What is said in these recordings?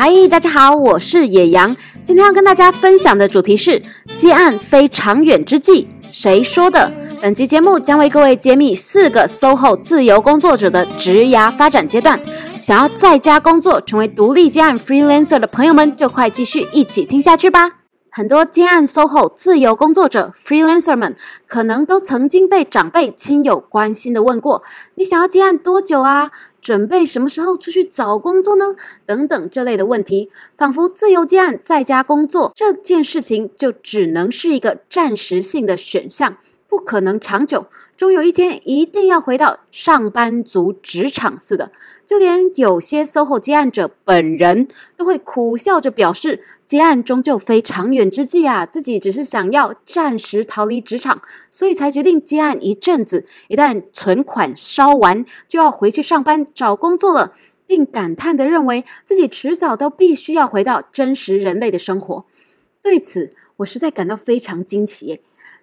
嗨，大家好，我是野羊。今天要跟大家分享的主题是接案非长远之计，谁说的？本期节目将为各位揭秘四个 SOHO 自由工作者的职涯发展阶段。想要在家工作，成为独立接案 freelancer 的朋友们，就快继续一起听下去吧。很多接案 SOHO 自由工作者 freelancer 们，可能都曾经被长辈、亲友关心的问过：“你想要接案多久啊？准备什么时候出去找工作呢？”等等这类的问题，仿佛自由接案在家工作这件事情就只能是一个暂时性的选项。不可能长久，终有一天一定要回到上班族职场似的。就连有些 SOHO 接案者本人都会苦笑着表示，接案终究非长远之计啊，自己只是想要暂时逃离职场，所以才决定接案一阵子。一旦存款烧完，就要回去上班找工作了，并感叹地认为自己迟早都必须要回到真实人类的生活。对此，我实在感到非常惊奇。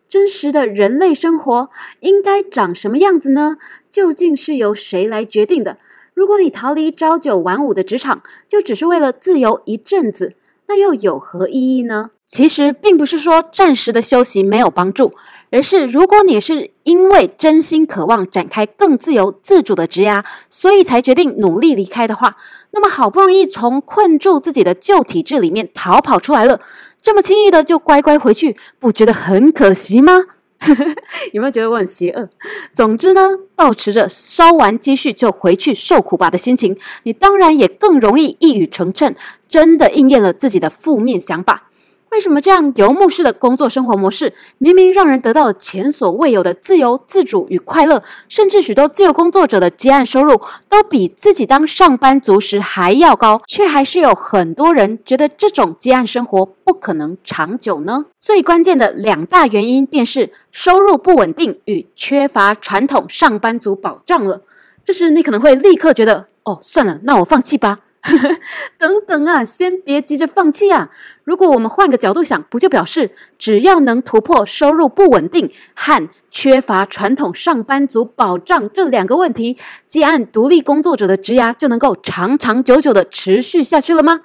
真实的人类生活应该长什么样子呢？究竟是由谁来决定的？如果你逃离朝九晚五的职场，就只是为了自由一阵子，那又有何意义呢？其实并不是说暂时的休息没有帮助，而是如果你是因为真心渴望展开更自由自主的职涯，所以才决定努力离开的话，那么好不容易从困住自己的旧体制里面逃跑出来了。这么轻易的就乖乖回去，不觉得很可惜吗？有没有觉得我很邪恶？总之呢，保持着烧完积蓄就回去受苦吧的心情，你当然也更容易一语成谶，真的应验了自己的负面想法。为什么这样游牧式的工作生活模式，明明让人得到了前所未有的自由、自主与快乐，甚至许多自由工作者的接案收入都比自己当上班族时还要高，却还是有很多人觉得这种接案生活不可能长久呢？最关键的两大原因便是收入不稳定与缺乏传统上班族保障了。这时你可能会立刻觉得，哦，算了，那我放弃吧。等等啊，先别急着放弃啊！如果我们换个角度想，不就表示只要能突破收入不稳定和缺乏传统上班族保障这两个问题，接案独立工作者的职涯就能够长长久久的持续下去了吗？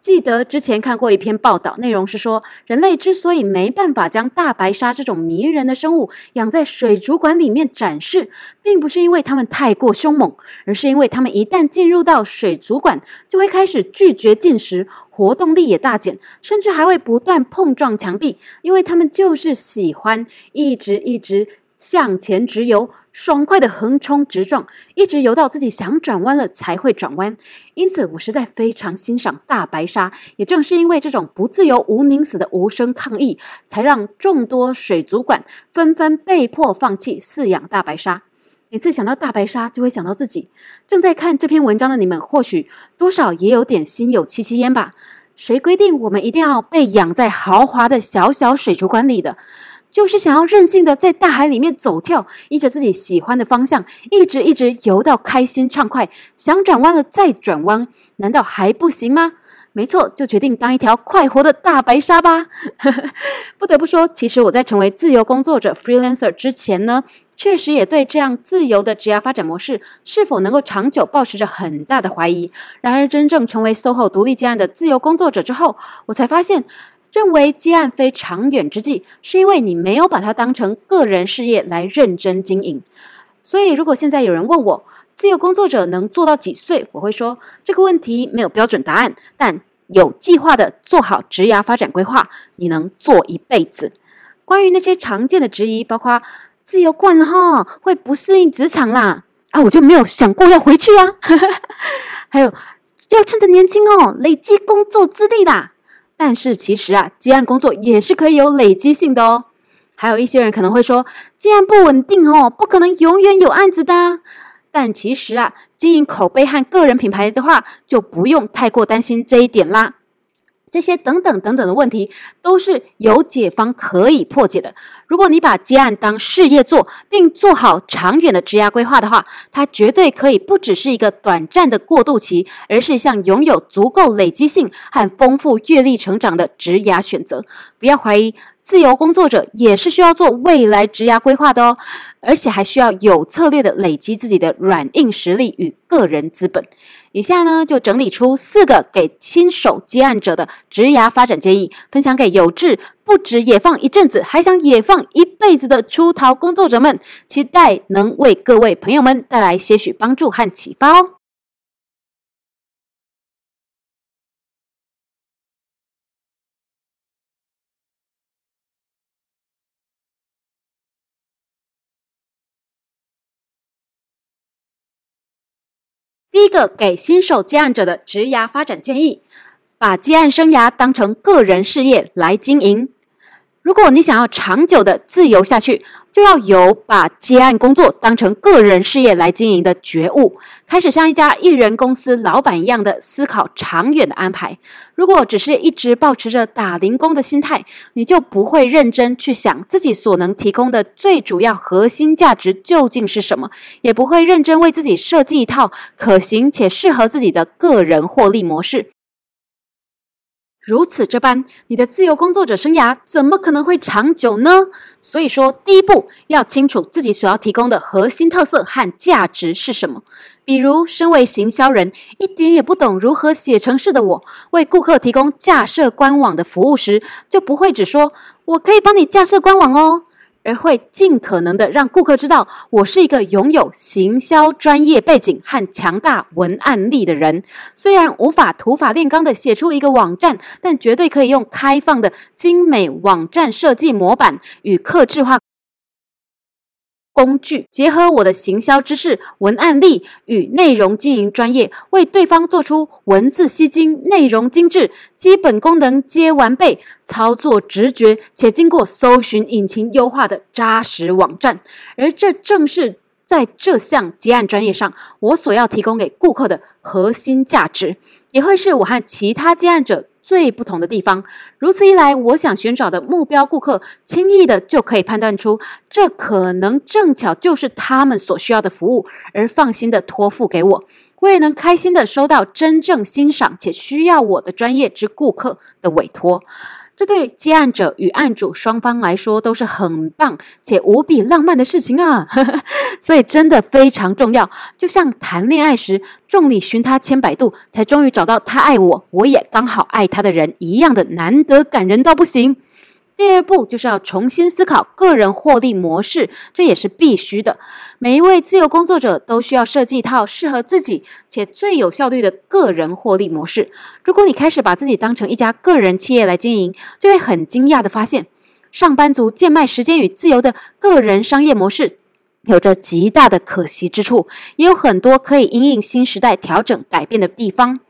记得之前看过一篇报道，内容是说，人类之所以没办法将大白鲨这种迷人的生物养在水族馆里面展示，并不是因为它们太过凶猛，而是因为它们一旦进入到水族馆，就会开始拒绝进食，活动力也大减，甚至还会不断碰撞墙壁，因为它们就是喜欢一直一直。向前直游，爽快的横冲直撞，一直游到自己想转弯了才会转弯。因此，我实在非常欣赏大白鲨。也正是因为这种不自由、无宁死的无声抗议，才让众多水族馆纷纷被迫放弃饲养大白鲨。每次想到大白鲨，就会想到自己。正在看这篇文章的你们，或许多少也有点心有戚戚焉吧？谁规定我们一定要被养在豪华的小小水族馆里的？就是想要任性的在大海里面走跳，依着自己喜欢的方向，一直一直游到开心畅快，想转弯了再转弯，难道还不行吗？没错，就决定当一条快活的大白鲨吧。不得不说，其实我在成为自由工作者 freelancer 之前呢，确实也对这样自由的职业发展模式是否能够长久抱持着很大的怀疑。然而，真正成为 SOHO 独立家的自由工作者之后，我才发现。认为接案非长远之计，是因为你没有把它当成个人事业来认真经营。所以，如果现在有人问我自由工作者能做到几岁，我会说这个问题没有标准答案，但有计划的做好职涯发展规划，你能做一辈子。关于那些常见的质疑，包括自由惯了哈，会不适应职场啦，啊，我就没有想过要回去啊。还有要趁着年轻哦，累积工作资历啦。但是其实啊，接案工作也是可以有累积性的哦。还有一些人可能会说，接案不稳定哦，不可能永远有案子的。但其实啊，经营口碑和个人品牌的话，就不用太过担心这一点啦。这些等等等等的问题，都是有解方可以破解的。如果你把接案当事业做，并做好长远的职涯规划的话，它绝对可以不只是一个短暂的过渡期，而是一项拥有足够累积性和丰富阅历成长的职涯选择。不要怀疑，自由工作者也是需要做未来职涯规划的哦，而且还需要有策略的累积自己的软硬实力与个人资本。以下呢，就整理出四个给新手接案者的职涯发展建议，分享给有志不止野放一阵子，还想野放一辈子的出逃工作者们，期待能为各位朋友们带来些许帮助和启发哦。第一个给新手接案者的职涯发展建议：把接案生涯当成个人事业来经营。如果你想要长久的自由下去，就要有把接案工作当成个人事业来经营的觉悟，开始像一家艺人公司老板一样的思考长远的安排。如果只是一直保持着打零工的心态，你就不会认真去想自己所能提供的最主要核心价值究竟是什么，也不会认真为自己设计一套可行且适合自己的个人获利模式。如此这般，你的自由工作者生涯怎么可能会长久呢？所以说，第一步要清楚自己所要提供的核心特色和价值是什么。比如，身为行销人，一点也不懂如何写程式的我，为顾客提供架设官网的服务时，就不会只说“我可以帮你架设官网哦”。而会尽可能的让顾客知道，我是一个拥有行销专业背景和强大文案力的人。虽然无法土法炼钢的写出一个网站，但绝对可以用开放的精美网站设计模板与客制化。工具结合我的行销知识、文案力与内容经营专业，为对方做出文字吸睛、内容精致、基本功能皆完备、操作直觉且经过搜寻引擎优化的扎实网站。而这正是在这项接案专业上，我所要提供给顾客的核心价值，也会是我和其他接案者。最不同的地方，如此一来，我想寻找的目标顾客，轻易的就可以判断出，这可能正巧就是他们所需要的服务，而放心的托付给我，我也能开心的收到真正欣赏且需要我的专业之顾客的委托。这对接案者与案主双方来说都是很棒且无比浪漫的事情啊！所以真的非常重要，就像谈恋爱时众里寻他千百度，才终于找到他爱我，我也刚好爱他的人一样的难得感人到不行。第二步就是要重新思考个人获利模式，这也是必须的。每一位自由工作者都需要设计一套适合自己且最有效率的个人获利模式。如果你开始把自己当成一家个人企业来经营，就会很惊讶地发现，上班族贱卖时间与自由的个人商业模式有着极大的可惜之处，也有很多可以因应新时代调整改变的地方。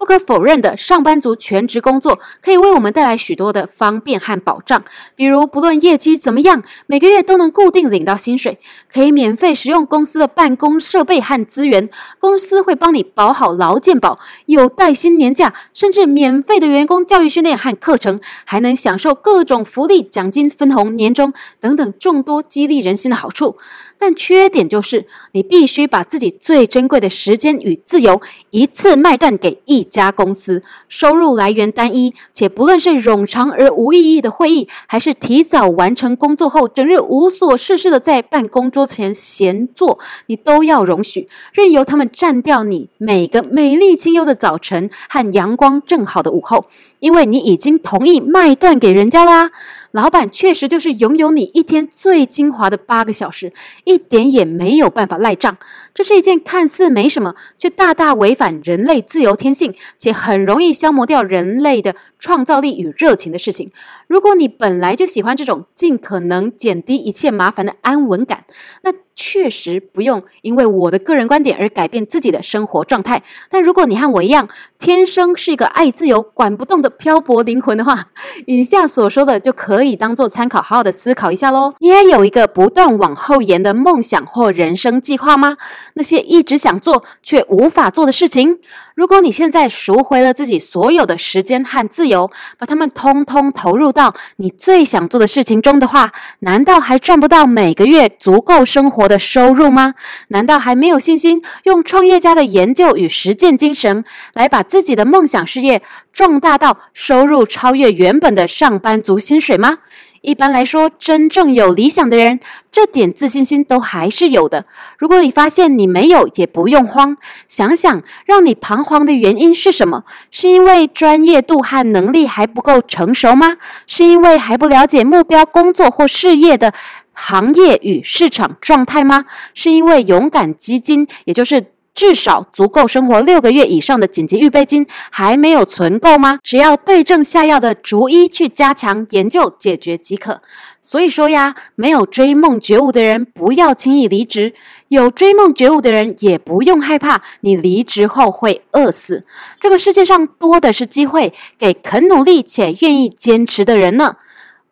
不可否认的，上班族全职工作可以为我们带来许多的方便和保障，比如不论业绩怎么样，每个月都能固定领到薪水，可以免费使用公司的办公设备和资源，公司会帮你保好劳健保，有带薪年假，甚至免费的员工教育训练和课程，还能享受各种福利、奖金、分红、年终等等众多激励人心的好处。但缺点就是，你必须把自己最珍贵的时间与自由一次卖断给一家公司，收入来源单一，且不论是冗长而无意义的会议，还是提早完成工作后整日无所事事的在办公桌前闲坐，你都要容许，任由他们占掉你每个美丽清幽的早晨和阳光正好的午后，因为你已经同意卖断给人家啦。老板确实就是拥有你一天最精华的八个小时，一点也没有办法赖账。这是一件看似没什么，却大大违反人类自由天性，且很容易消磨掉人类的创造力与热情的事情。如果你本来就喜欢这种尽可能减低一切麻烦的安稳感，那确实不用因为我的个人观点而改变自己的生活状态。但如果你和我一样，天生是一个爱自由、管不动的漂泊灵魂的话，以下所说的就可以当做参考，好好的思考一下喽。你也有一个不断往后延的梦想或人生计划吗？那些一直想做却无法做的事情，如果你现在赎回了自己所有的时间和自由，把它们通通投入到到你最想做的事情中的话，难道还赚不到每个月足够生活的收入吗？难道还没有信心用创业家的研究与实践精神来把自己的梦想事业壮大到收入超越原本的上班族薪水吗？一般来说，真正有理想的人，这点自信心都还是有的。如果你发现你没有，也不用慌，想想让你彷徨的原因是什么？是因为专业度和能力还不够成熟吗？是因为还不了解目标工作或事业的行业与市场状态吗？是因为勇敢基金，也就是至少足够生活六个月以上的紧急预备金还没有存够吗？只要对症下药的逐一去加强研究解决即可。所以说呀，没有追梦觉悟的人不要轻易离职，有追梦觉悟的人也不用害怕你离职后会饿死。这个世界上多的是机会给肯努力且愿意坚持的人呢。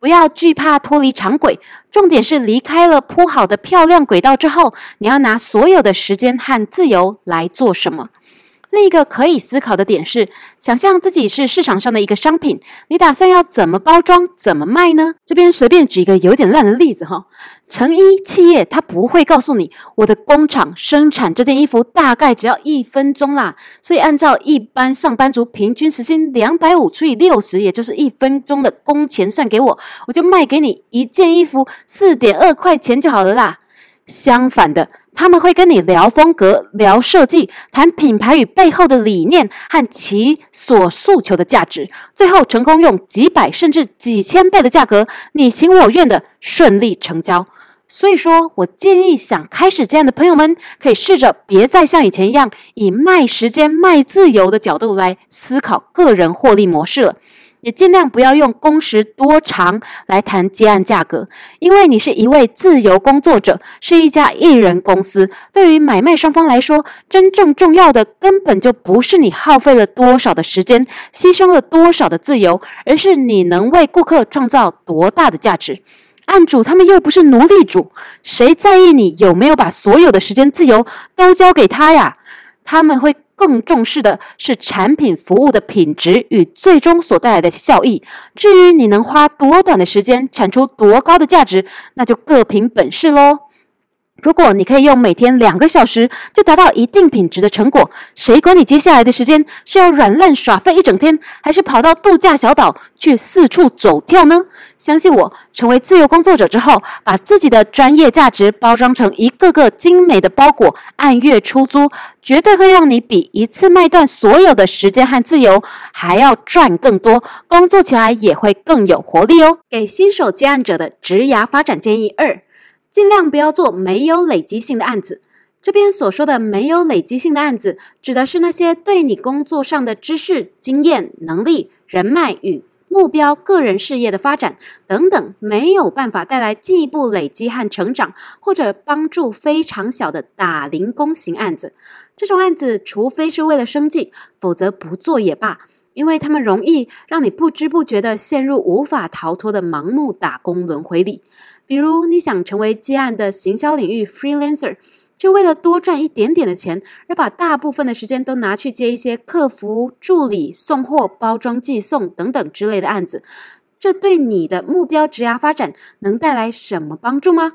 不要惧怕脱离常轨，重点是离开了铺好的漂亮轨道之后，你要拿所有的时间和自由来做什么？另一个可以思考的点是，想象自己是市场上的一个商品，你打算要怎么包装、怎么卖呢？这边随便举一个有点烂的例子哈，成衣企业它不会告诉你，我的工厂生产这件衣服大概只要一分钟啦，所以按照一般上班族平均时薪两百五除以六十，也就是一分钟的工钱算给我，我就卖给你一件衣服四点二块钱就好了啦。相反的。他们会跟你聊风格、聊设计，谈品牌与背后的理念和其所诉求的价值，最后成功用几百甚至几千倍的价格，你情我愿的顺利成交。所以说我建议想开始这样的朋友们，可以试着别再像以前一样，以卖时间、卖自由的角度来思考个人获利模式了。也尽量不要用工时多长来谈接案价格，因为你是一位自由工作者，是一家艺人公司。对于买卖双方来说，真正重要的根本就不是你耗费了多少的时间，牺牲了多少的自由，而是你能为顾客创造多大的价值。案主他们又不是奴隶主，谁在意你有没有把所有的时间自由都交给他呀？他们会。更重视的是产品服务的品质与最终所带来的效益。至于你能花多短的时间产出多高的价值，那就各凭本事喽。如果你可以用每天两个小时就达到一定品质的成果，谁管你接下来的时间是要软烂耍废一整天，还是跑到度假小岛去四处走跳呢？相信我，成为自由工作者之后，把自己的专业价值包装成一个个精美的包裹，按月出租，绝对会让你比一次卖断所有的时间和自由还要赚更多，工作起来也会更有活力哦。给新手接案者的职涯发展建议二。尽量不要做没有累积性的案子。这边所说的没有累积性的案子，指的是那些对你工作上的知识、经验、能力、人脉与目标、个人事业的发展等等，没有办法带来进一步累积和成长，或者帮助非常小的打零工型案子。这种案子，除非是为了生计，否则不做也罢，因为他们容易让你不知不觉地陷入无法逃脱的盲目打工轮回里。比如你想成为接案的行销领域 freelancer，就为了多赚一点点的钱，而把大部分的时间都拿去接一些客服、助理、送货、包装、寄送等等之类的案子，这对你的目标职涯发展能带来什么帮助吗？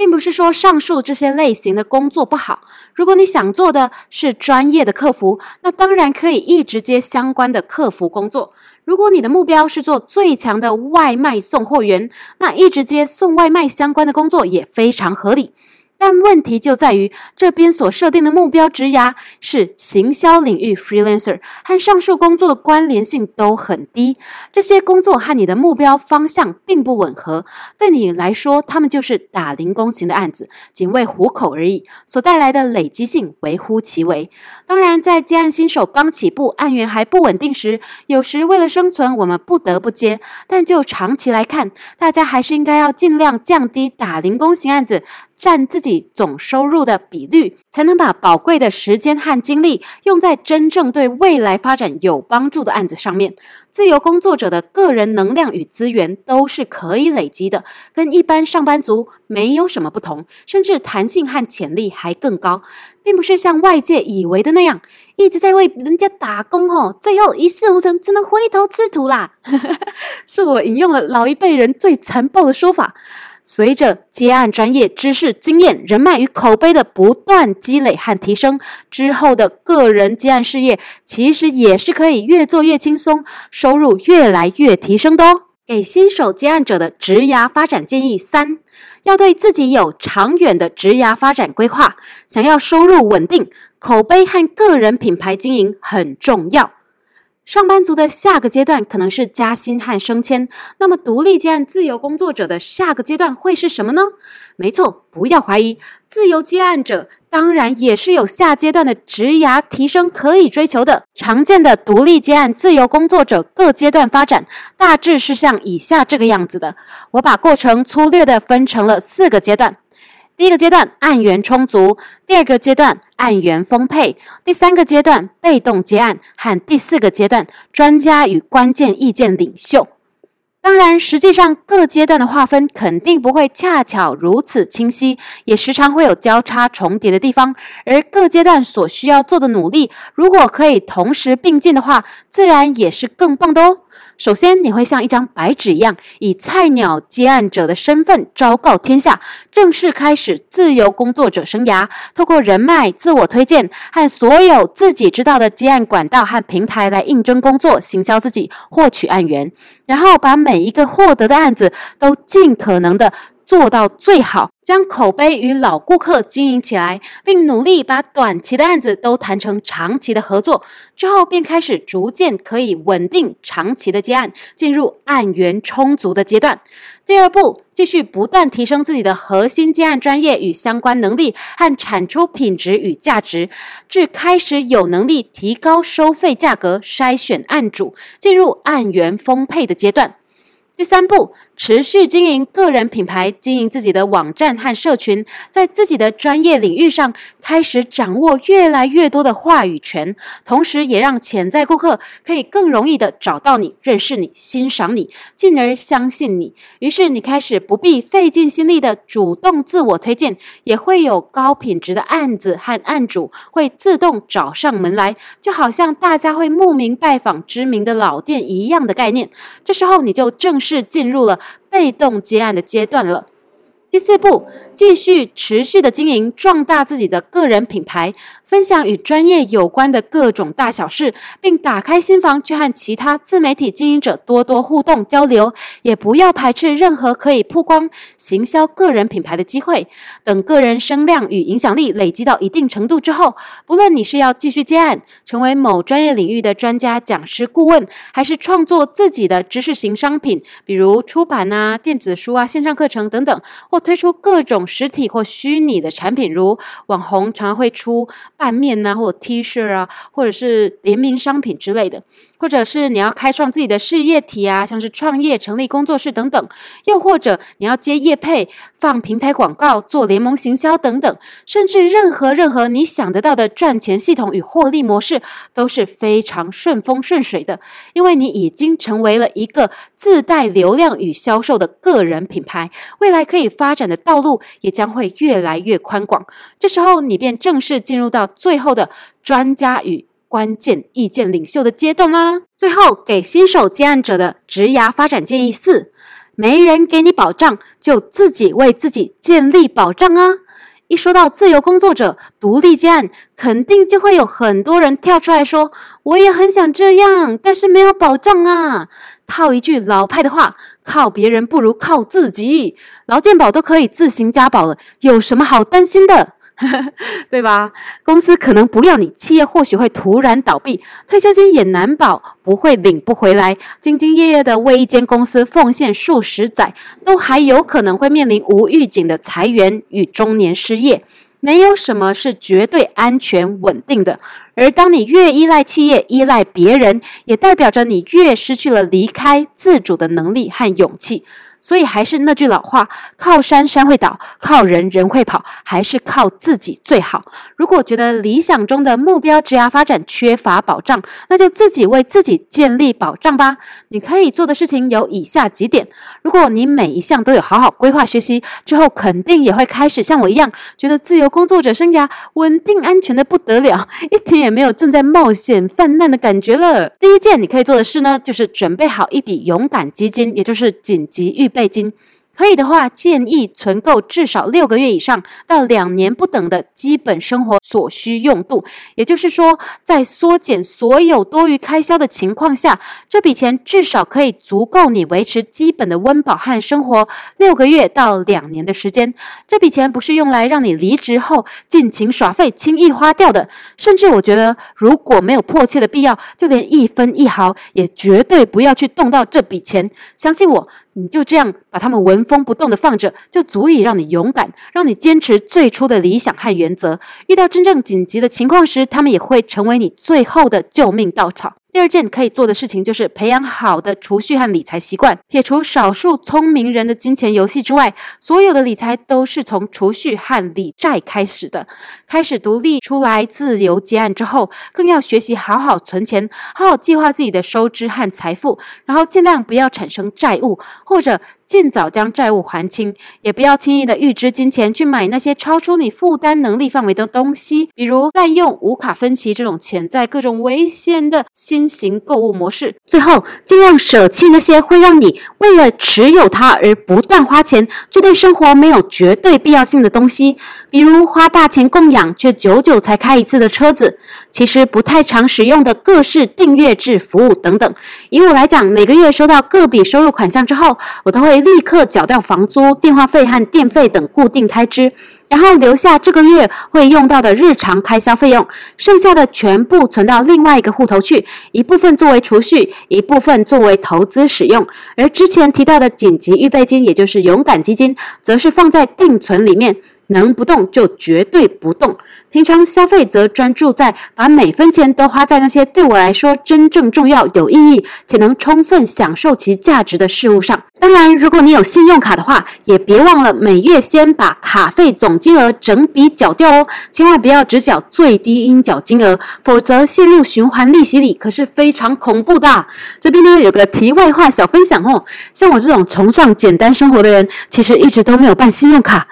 并不是说上述这些类型的工作不好。如果你想做的是专业的客服，那当然可以一直接相关的客服工作。如果你的目标是做最强的外卖送货员，那一直接送外卖相关的工作也非常合理。但问题就在于这边所设定的目标职涯是行销领域 freelancer，和上述工作的关联性都很低。这些工作和你的目标方向并不吻合，对你来说，他们就是打零工型的案子，仅为糊口而已，所带来的累积性微乎其微。当然，在接案新手刚起步、案源还不稳定时，有时为了生存，我们不得不接。但就长期来看，大家还是应该要尽量降低打零工型案子占自己总收入的比率，才能把宝贵的时间和精力用在真正对未来发展有帮助的案子上面。自由工作者的个人能量与资源都是可以累积的，跟一般上班族没有什么不同，甚至弹性和潜力还更高，并不是像外界以为的那样，一直在为人家打工吼，最后一事无成，只能灰头吃土啦。是我引用了老一辈人最残暴的说法。随着接案专业知识、经验、人脉与口碑的不断积累和提升，之后的个人接案事业其实也是可以越做越轻松，收入越来越提升的哦。给新手接案者的职涯发展建议三：要对自己有长远的职涯发展规划，想要收入稳定，口碑和个人品牌经营很重要。上班族的下个阶段可能是加薪和升迁，那么独立接案自由工作者的下个阶段会是什么呢？没错，不要怀疑，自由接案者当然也是有下阶段的职涯提升可以追求的。常见的独立接案自由工作者各阶段发展大致是像以下这个样子的，我把过程粗略的分成了四个阶段。第一个阶段，案源充足；第二个阶段，案源丰沛；第三个阶段，被动接案；和第四个阶段，专家与关键意见领袖。当然，实际上各阶段的划分肯定不会恰巧如此清晰，也时常会有交叉重叠的地方。而各阶段所需要做的努力，如果可以同时并进的话，自然也是更棒的哦。首先，你会像一张白纸一样，以菜鸟接案者的身份昭告天下，正式开始自由工作者生涯。透过人脉、自我推荐和所有自己知道的接案管道和平台来应征工作、行销自己、获取案源，然后把每一个获得的案子都尽可能的。做到最好，将口碑与老顾客经营起来，并努力把短期的案子都谈成长期的合作，之后便开始逐渐可以稳定长期的接案，进入案源充足的阶段。第二步，继续不断提升自己的核心接案专业与相关能力和产出品质与价值，至开始有能力提高收费价格，筛选案主，进入案源丰沛的阶段。第三步，持续经营个人品牌，经营自己的网站和社群，在自己的专业领域上开始掌握越来越多的话语权，同时也让潜在顾客可以更容易的找到你、认识你、欣赏你，进而相信你。于是你开始不必费尽心力的主动自我推荐，也会有高品质的案子和案主会自动找上门来，就好像大家会慕名拜访知名的老店一样的概念。这时候你就正式。是进入了被动接案的阶段了。第四步，继续持续的经营，壮大自己的个人品牌，分享与专业有关的各种大小事，并打开心房去和其他自媒体经营者多多互动交流，也不要排斥任何可以曝光、行销个人品牌的机会。等个人声量与影响力累积到一定程度之后，不论你是要继续接案，成为某专业领域的专家、讲师、顾问，还是创作自己的知识型商品，比如出版啊、电子书啊、线上课程等等，或推出各种实体或虚拟的产品，如网红常常会出拌面啊，或者 T 恤啊，或者是联名商品之类的。或者是你要开创自己的事业体啊，像是创业、成立工作室等等；又或者你要接业配、放平台广告、做联盟行销等等，甚至任何任何你想得到的赚钱系统与获利模式都是非常顺风顺水的，因为你已经成为了一个自带流量与销售的个人品牌，未来可以发展的道路也将会越来越宽广。这时候，你便正式进入到最后的专家与关键意见领袖的阶段啦。最后，给新手接案者的职涯发展建议四：没人给你保障，就自己为自己建立保障啊！一说到自由工作者、独立接案，肯定就会有很多人跳出来说：“我也很想这样，但是没有保障啊。”套一句老派的话：“靠别人不如靠自己。”劳健保都可以自行加保了，有什么好担心的？对吧？公司可能不要你，企业或许会突然倒闭，退休金也难保不会领不回来。兢兢业业的为一间公司奉献数十载，都还有可能会面临无预警的裁员与中年失业。没有什么是绝对安全稳定的，而当你越依赖企业、依赖别人，也代表着你越失去了离开自主的能力和勇气。所以还是那句老话，靠山山会倒，靠人人会跑，还是靠自己最好。如果觉得理想中的目标职涯发展缺乏保障，那就自己为自己建立保障吧。你可以做的事情有以下几点：如果你每一项都有好好规划学习，之后肯定也会开始像我一样，觉得自由工作者生涯稳定安全的不得了，一点也没有正在冒险犯难的感觉了。第一件你可以做的事呢，就是准备好一笔勇敢基金，也就是紧急预备金。可以的话，建议存够至少六个月以上到两年不等的基本生活所需用度。也就是说，在缩减所有多余开销的情况下，这笔钱至少可以足够你维持基本的温饱和生活六个月到两年的时间。这笔钱不是用来让你离职后尽情耍废、轻易花掉的。甚至我觉得，如果没有迫切的必要，就连一分一毫也绝对不要去动到这笔钱。相信我。你就这样把他们纹风不动的放着，就足以让你勇敢，让你坚持最初的理想和原则。遇到真正紧急的情况时，他们也会成为你最后的救命稻草。第二件可以做的事情就是培养好的储蓄和理财习惯。撇除少数聪明人的金钱游戏之外，所有的理财都是从储蓄和理债开始的。开始独立出来自由接案之后，更要学习好好存钱，好好计划自己的收支和财富，然后尽量不要产生债务，或者尽早将债务还清。也不要轻易的预支金钱去买那些超出你负担能力范围的东西，比如滥用无卡分期这种潜在各种危险的新型购物模式，最后尽量舍弃那些会让你为了持有它而不断花钱，却对生活没有绝对必要性的东西，比如花大钱供养却久久才开一次的车子，其实不太常使用的各式订阅制服务等等。以我来讲，每个月收到各笔收入款项之后，我都会立刻缴掉房租、电话费和电费等固定开支。然后留下这个月会用到的日常开销费用，剩下的全部存到另外一个户头去，一部分作为储蓄，一部分作为投资使用。而之前提到的紧急预备金，也就是勇敢基金，则是放在定存里面。能不动就绝对不动。平常消费则专注在把每分钱都花在那些对我来说真正重要、有意义且能充分享受其价值的事物上。当然，如果你有信用卡的话，也别忘了每月先把卡费总金额整笔缴掉哦。千万不要只缴最低应缴金额，否则陷入循环利息里可是非常恐怖的。这边呢有个题外话小分享哦，像我这种崇尚简单生活的人，其实一直都没有办信用卡。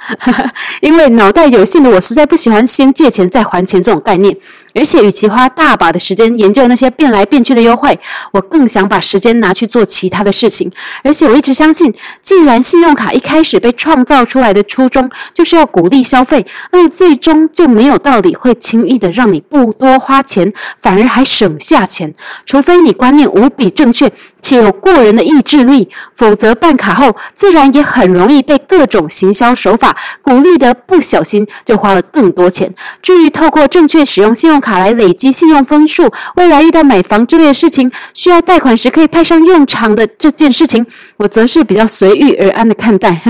因为脑袋有限的我实在不喜欢先借钱再还钱这种概念，而且与其花大把的时间研究那些变来变去的优惠，我更想把时间拿去做其他的事情。而且我一直相信，既然信用卡一开始被创造出来的初衷就是要鼓励消费，那么最终就没有道理会轻易的让你不多花钱，反而还省下钱。除非你观念无比正确且有过人的意志力，否则办卡后自然也很容易被各种行销手法鼓励的。不小心就花了更多钱。至于透过正确使用信用卡来累积信用分数，未来遇到买房之类的事情需要贷款时可以派上用场的这件事情，我则是比较随遇而安的看待。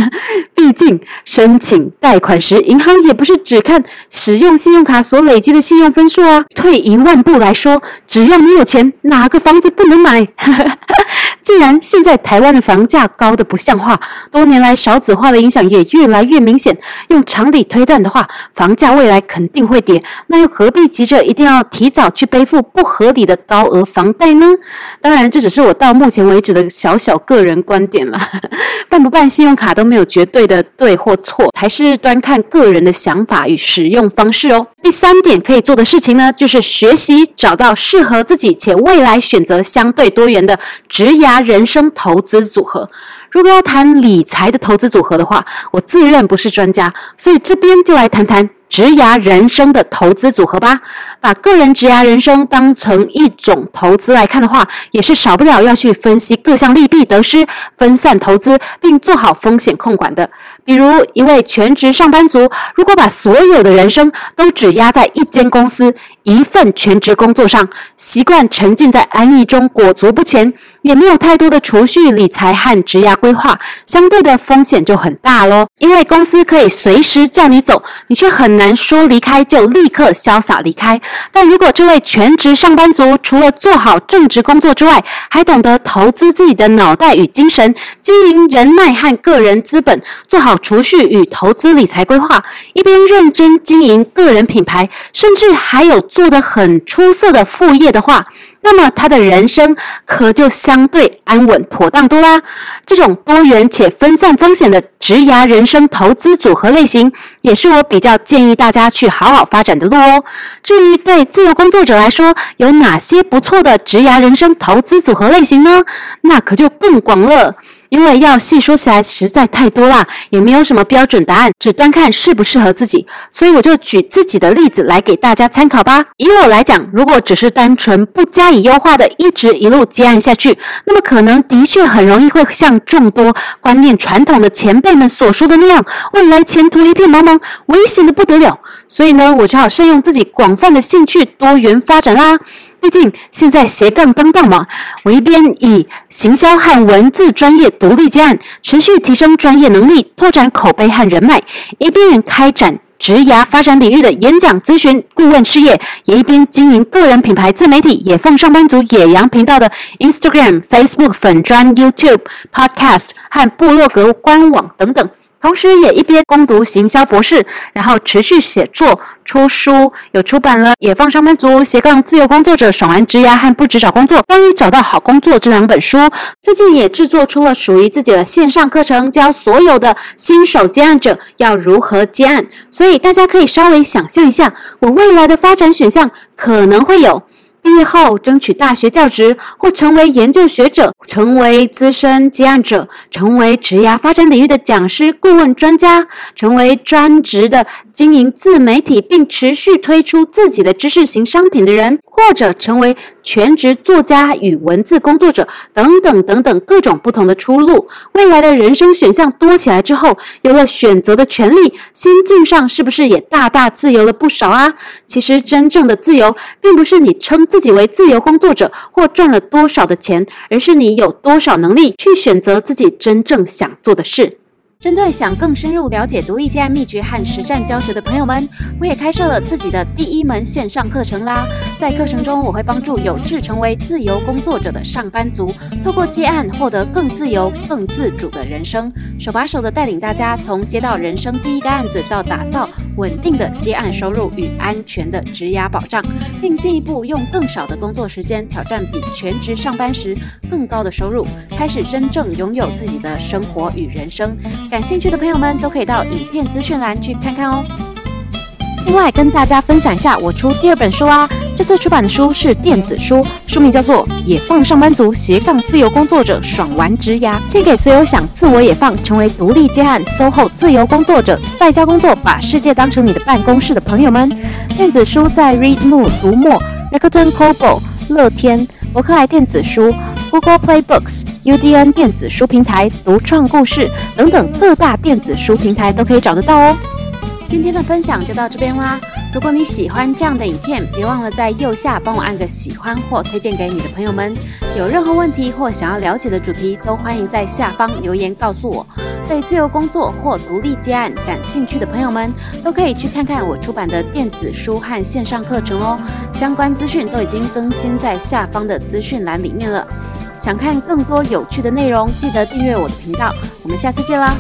毕竟申请贷款时，银行也不是只看使用信用卡所累积的信用分数啊。退一万步来说，只要你有钱，哪个房子不能买？既然现在台湾的房价高的不像话，多年来少子化的影响也越来越明显，用常理推断的话，房价未来肯定会跌，那又何必急着一定要提早去背负不合理的高额房贷呢？当然，这只是我到目前为止的小小个人观点了。办不办信用卡都没有绝对的对或错，还是端看个人的想法与使用方式哦。第三点可以做的事情呢，就是学习找到适合自己且未来选择相对多元的职涯人生投资组合。如果要谈理财的投资组合的话，我自认不是专家，所以这边就来谈谈。职涯人生的投资组合吧，把个人职涯人生当成一种投资来看的话，也是少不了要去分析各项利弊得失，分散投资，并做好风险控管的。比如一位全职上班族，如果把所有的人生都只压在一间公司，一份全职工作上，习惯沉浸在安逸中裹足不前，也没有太多的储蓄、理财和职涯规划，相对的风险就很大喽。因为公司可以随时叫你走，你却很难说离开就立刻潇洒离开。但如果这位全职上班族除了做好正职工作之外，还懂得投资自己的脑袋与精神，经营人脉和个人资本，做好储蓄与投资理财规划，一边认真经营个人品牌，甚至还有。做得很出色的副业的话，那么他的人生可就相对安稳妥当多啦。这种多元且分散风险的职涯人生投资组合类型，也是我比较建议大家去好好发展的路哦。至于对自由工作者来说，有哪些不错的职涯人生投资组合类型呢？那可就更广了。因为要细说起来实在太多啦，也没有什么标准答案，只端看适不适合自己，所以我就举自己的例子来给大家参考吧。以我来讲，如果只是单纯不加以优化的一直一路接案下去，那么可能的确很容易会像众多观念传统的前辈们所说的那样，未来前途一片茫茫，危险的不得了。所以呢，我只好善用自己广泛的兴趣，多元发展啦。毕竟现在斜杠当道嘛，我一边以行销和文字专业独立接案，持续提升专业能力，拓展口碑和人脉；一边开展职涯发展领域的演讲咨询顾问事业，也一边经营个人品牌自媒体“野放上班族野羊”频道的 Instagram、Facebook 粉专、YouTube、Podcast 和部落格官网等等。同时，也一边攻读行销博士，然后持续写作、出书，有出版了《野放上班族斜杠自由工作者爽玩职涯和不止找工作，帮你找到好工作》这两本书。最近也制作出了属于自己的线上课程，教所有的新手接案者要如何接案。所以大家可以稍微想象一下，我未来的发展选项可能会有。毕业后争取大学教职，或成为研究学者，成为资深接案者，成为职涯发展领域的讲师、顾问、专家，成为专职的经营自媒体并持续推出自己的知识型商品的人，或者成为全职作家与文字工作者，等等等等各种不同的出路。未来的人生选项多起来之后，有了选择的权利，心境上是不是也大大自由了不少啊？其实真正的自由，并不是你称自己为自由工作者或赚了多少的钱，而是你有多少能力去选择自己真正想做的事。针对想更深入了解独立接案秘诀和实战教学的朋友们，我也开设了自己的第一门线上课程啦。在课程中，我会帮助有志成为自由工作者的上班族，透过接案获得更自由、更自主的人生，手把手的带领大家从接到人生第一个案子，到打造稳定的接案收入与安全的职涯保障，并进一步用更少的工作时间挑战比全职上班时更高的收入，开始真正拥有自己的生活与人生。感兴趣的朋友们都可以到影片资讯栏去看看哦。另外，跟大家分享一下我出第二本书啊，这次出版的书是电子书，书名叫做《野放上班族斜杠自由工作者爽玩职涯》，献给所有想自我野放，成为独立接案 SOHO 自由工作者，在家工作，把世界当成你的办公室的朋友们。电子书在 Readmo、读墨、Rakuten Kobo、乐天、博客来电子书。Google Play Books、UDN 电子书平台、独创故事等等各大电子书平台都可以找得到哦。今天的分享就到这边啦。如果你喜欢这样的影片，别忘了在右下帮我按个喜欢或推荐给你的朋友们。有任何问题或想要了解的主题，都欢迎在下方留言告诉我。对自由工作或独立接案感兴趣的朋友们，都可以去看看我出版的电子书和线上课程哦。相关资讯都已经更新在下方的资讯栏里面了。想看更多有趣的内容，记得订阅我的频道。我们下次见啦！